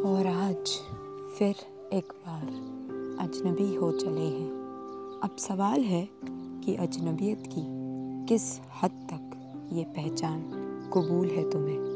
और आज फिर एक बार अजनबी हो चले हैं। अब सवाल है कि अजनबियत की किस हद तक ये पहचान कबूल है तुम्हें?